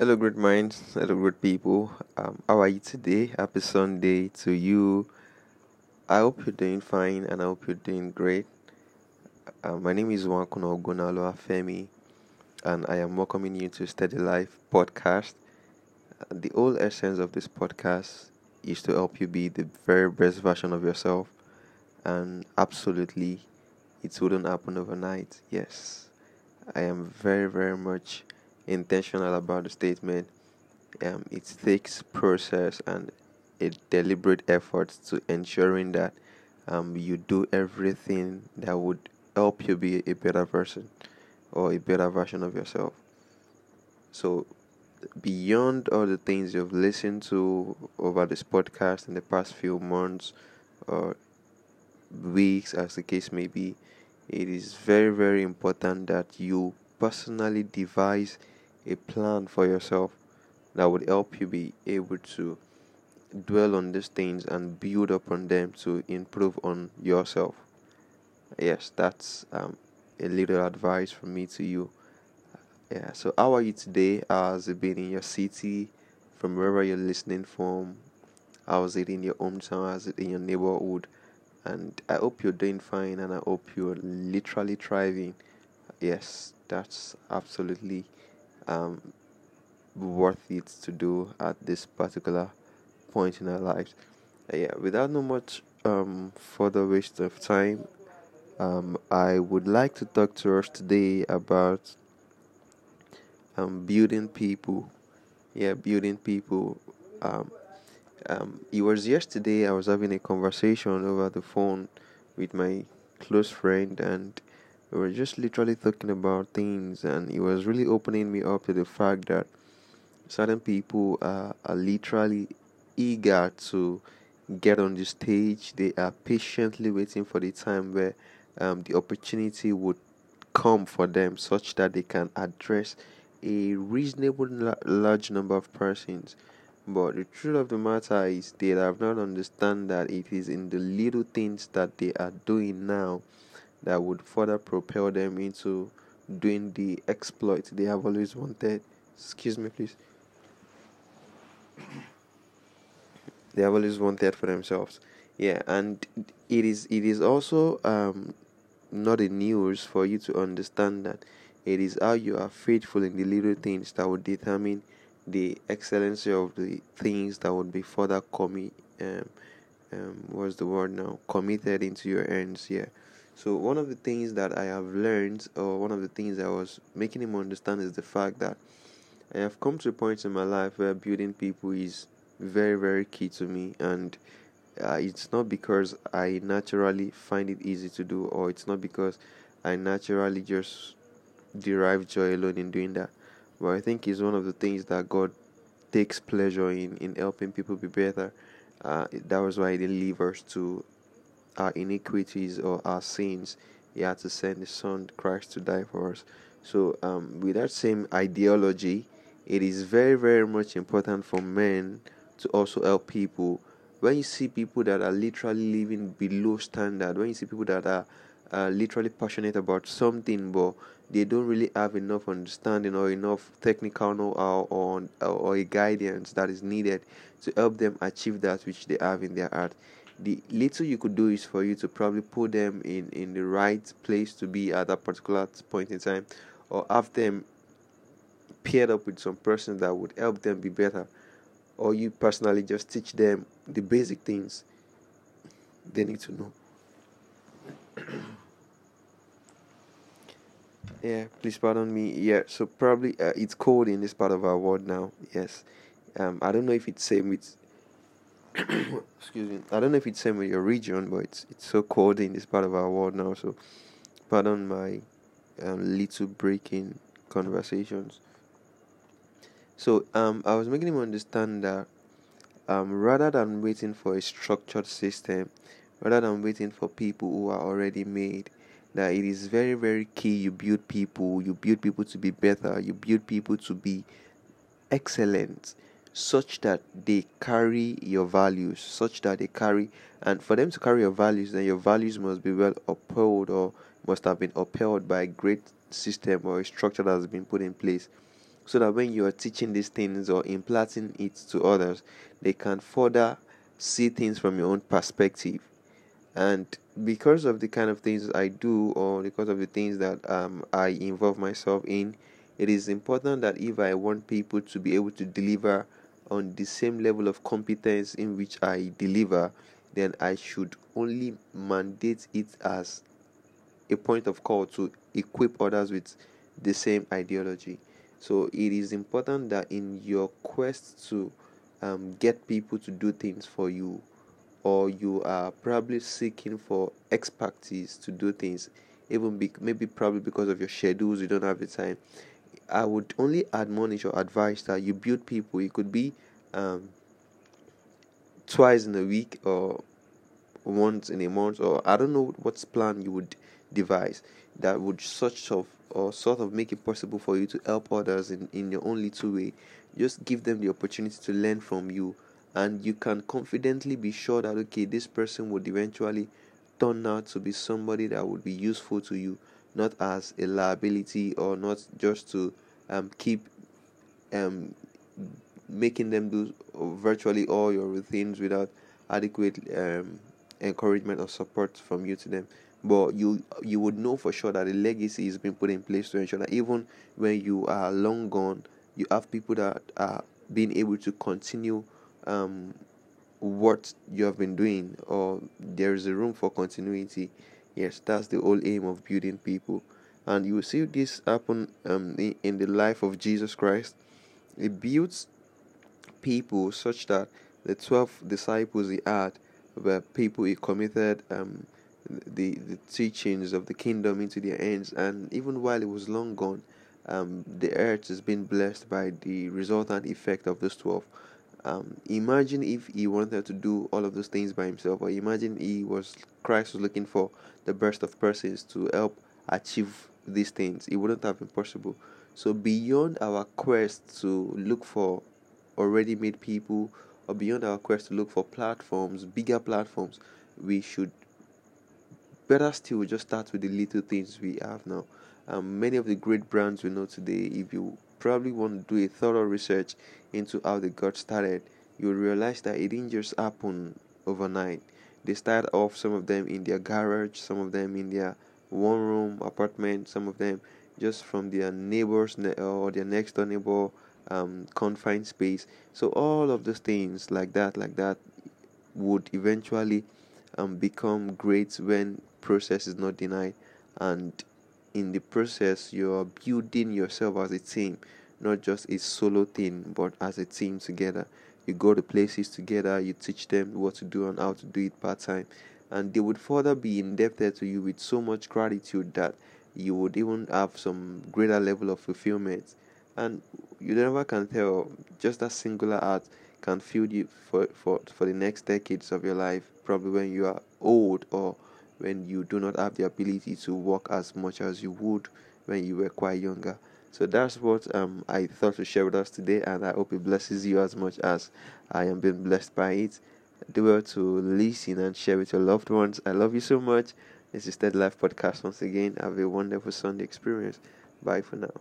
Hello, great minds. Hello, great people. Um, how are you today? Happy Sunday to you. I hope you're doing fine and I hope you're doing great. Uh, my name is Wankuno Ogunalo Afemi and I am welcoming you to Steady Life podcast. Uh, the whole essence of this podcast is to help you be the very best version of yourself, and absolutely, it wouldn't happen overnight. Yes, I am very, very much intentional about the statement. Um, it takes process and a deliberate effort to ensuring that um, you do everything that would help you be a better person or a better version of yourself. So, beyond all the things you've listened to over this podcast in the past few months or weeks, as the case may be, it is very, very important that you personally devise a plan for yourself that would help you be able to dwell on these things and build upon them to improve on yourself. Yes, that's um, a little advice from me to you. Yeah, so how are you today? How's it been in your city, from wherever you're listening from? How's it in your hometown? How's it in your neighborhood? And I hope you're doing fine and I hope you're literally thriving. Yes, that's absolutely um, worth it to do at this particular point in our lives. Uh, yeah, without no much um, further waste of time, um, I would like to talk to us today about um, building people. Yeah, building people. Um, um, it was yesterday I was having a conversation over the phone with my close friend, and we were just literally talking about things and it was really opening me up to the fact that certain people are, are literally eager to get on the stage. They are patiently waiting for the time where um, the opportunity would come for them such that they can address a reasonable large number of persons. But the truth of the matter is they have not understand that it is in the little things that they are doing now that would further propel them into doing the exploit they have always wanted. Excuse me, please. they have always wanted for themselves. Yeah, and it is it is also um not a news for you to understand that it is how you are faithful in the little things that would determine the excellency of the things that would be further coming um, um what's the word now committed into your hands yeah so one of the things that I have learned, or one of the things I was making him understand, is the fact that I have come to a point in my life where building people is very, very key to me, and uh, it's not because I naturally find it easy to do, or it's not because I naturally just derive joy alone in doing that. But I think it's one of the things that God takes pleasure in in helping people be better. Uh, that was why He delivers to our iniquities or our sins, He had to send His Son Christ to die for us. So, um, with that same ideology, it is very, very much important for men to also help people. When you see people that are literally living below standard, when you see people that are uh, literally passionate about something, but they don't really have enough understanding or enough technical know-how or, or a guidance that is needed to help them achieve that which they have in their heart the little you could do is for you to probably put them in in the right place to be at that particular point in time or have them paired up with some person that would help them be better or you personally just teach them the basic things they need to know. Yeah please pardon me. Yeah so probably uh, it's cold in this part of our world now yes. Um i don't know if it's same with excuse me. I don't know if it's same with your region, but it's it's so cold in this part of our world now. So, pardon my um, little breaking conversations. So, um, I was making him understand that um, rather than waiting for a structured system, rather than waiting for people who are already made, that it is very very key. You build people. You build people to be better. You build people to be excellent such that they carry your values, such that they carry, and for them to carry your values, then your values must be well upheld or must have been upheld by a great system or a structure that has been put in place. so that when you are teaching these things or implanting it to others, they can further see things from your own perspective. And because of the kind of things I do, or because of the things that um, I involve myself in, it is important that if I want people to be able to deliver on the same level of competence in which I deliver, then I should only mandate it as a point of call to equip others with the same ideology. So it is important that in your quest to um, get people to do things for you, or you are probably seeking for expertise to do things, even be, maybe probably because of your schedules, you don't have the time. I would only admonish or advise that you build people. It could be um, twice in a week or once in a month, or I don't know what plan you would devise that would such of or sort of make it possible for you to help others in, in your own little way. Just give them the opportunity to learn from you, and you can confidently be sure that okay, this person would eventually turn out to be somebody that would be useful to you, not as a liability or not just to um, keep um, making them do virtually all your routines without adequate um, encouragement or support from you to them. But you you would know for sure that the legacy is being put in place to ensure that even when you are long gone you have people that are being able to continue um, what you have been doing or there is a room for continuity yes that's the whole aim of building people and you see this happen um, in, the life of jesus christ He builds people such that the 12 disciples he had were people he committed um, the, the teachings of the kingdom into their hands. And even while he was long gone, um, the earth has been blessed by the resultant effect of those 12. Um, imagine if he wanted to do all of those things by himself, or imagine he was Christ was looking for the best of persons to help achieve these things. It wouldn't have been possible. So beyond our quest to look for already made people, or beyond our quest to look for platforms, bigger platforms, we should better still just start with the little things we have now. Um, many of the great brands we know today, if you probably want to do a thorough research into how they got started, you'll realize that it didn't just happen overnight. They started off some of them in their garage, some of them in their one room apartment, some of them just from their neighbors or their next door neighbor um, confined space. So all of those things like that, like that, would eventually um, become great when process is not denied and in the process you're building yourself as a team not just a solo thing but as a team together. You go to places together you teach them what to do and how to do it part-time. And they would further be indebted to you with so much gratitude that you would even have some greater level of fulfillment. And you never can tell just that singular act can fuel you for, for, for the next decades of your life probably when you are old or when you do not have the ability to work as much as you would when you were quite younger. So that's what um, I thought to share with us today, and I hope it blesses you as much as I am being blessed by it. Do well to listen and share with your loved ones. I love you so much. This is Steady Life Podcast once again. Have a wonderful Sunday experience. Bye for now.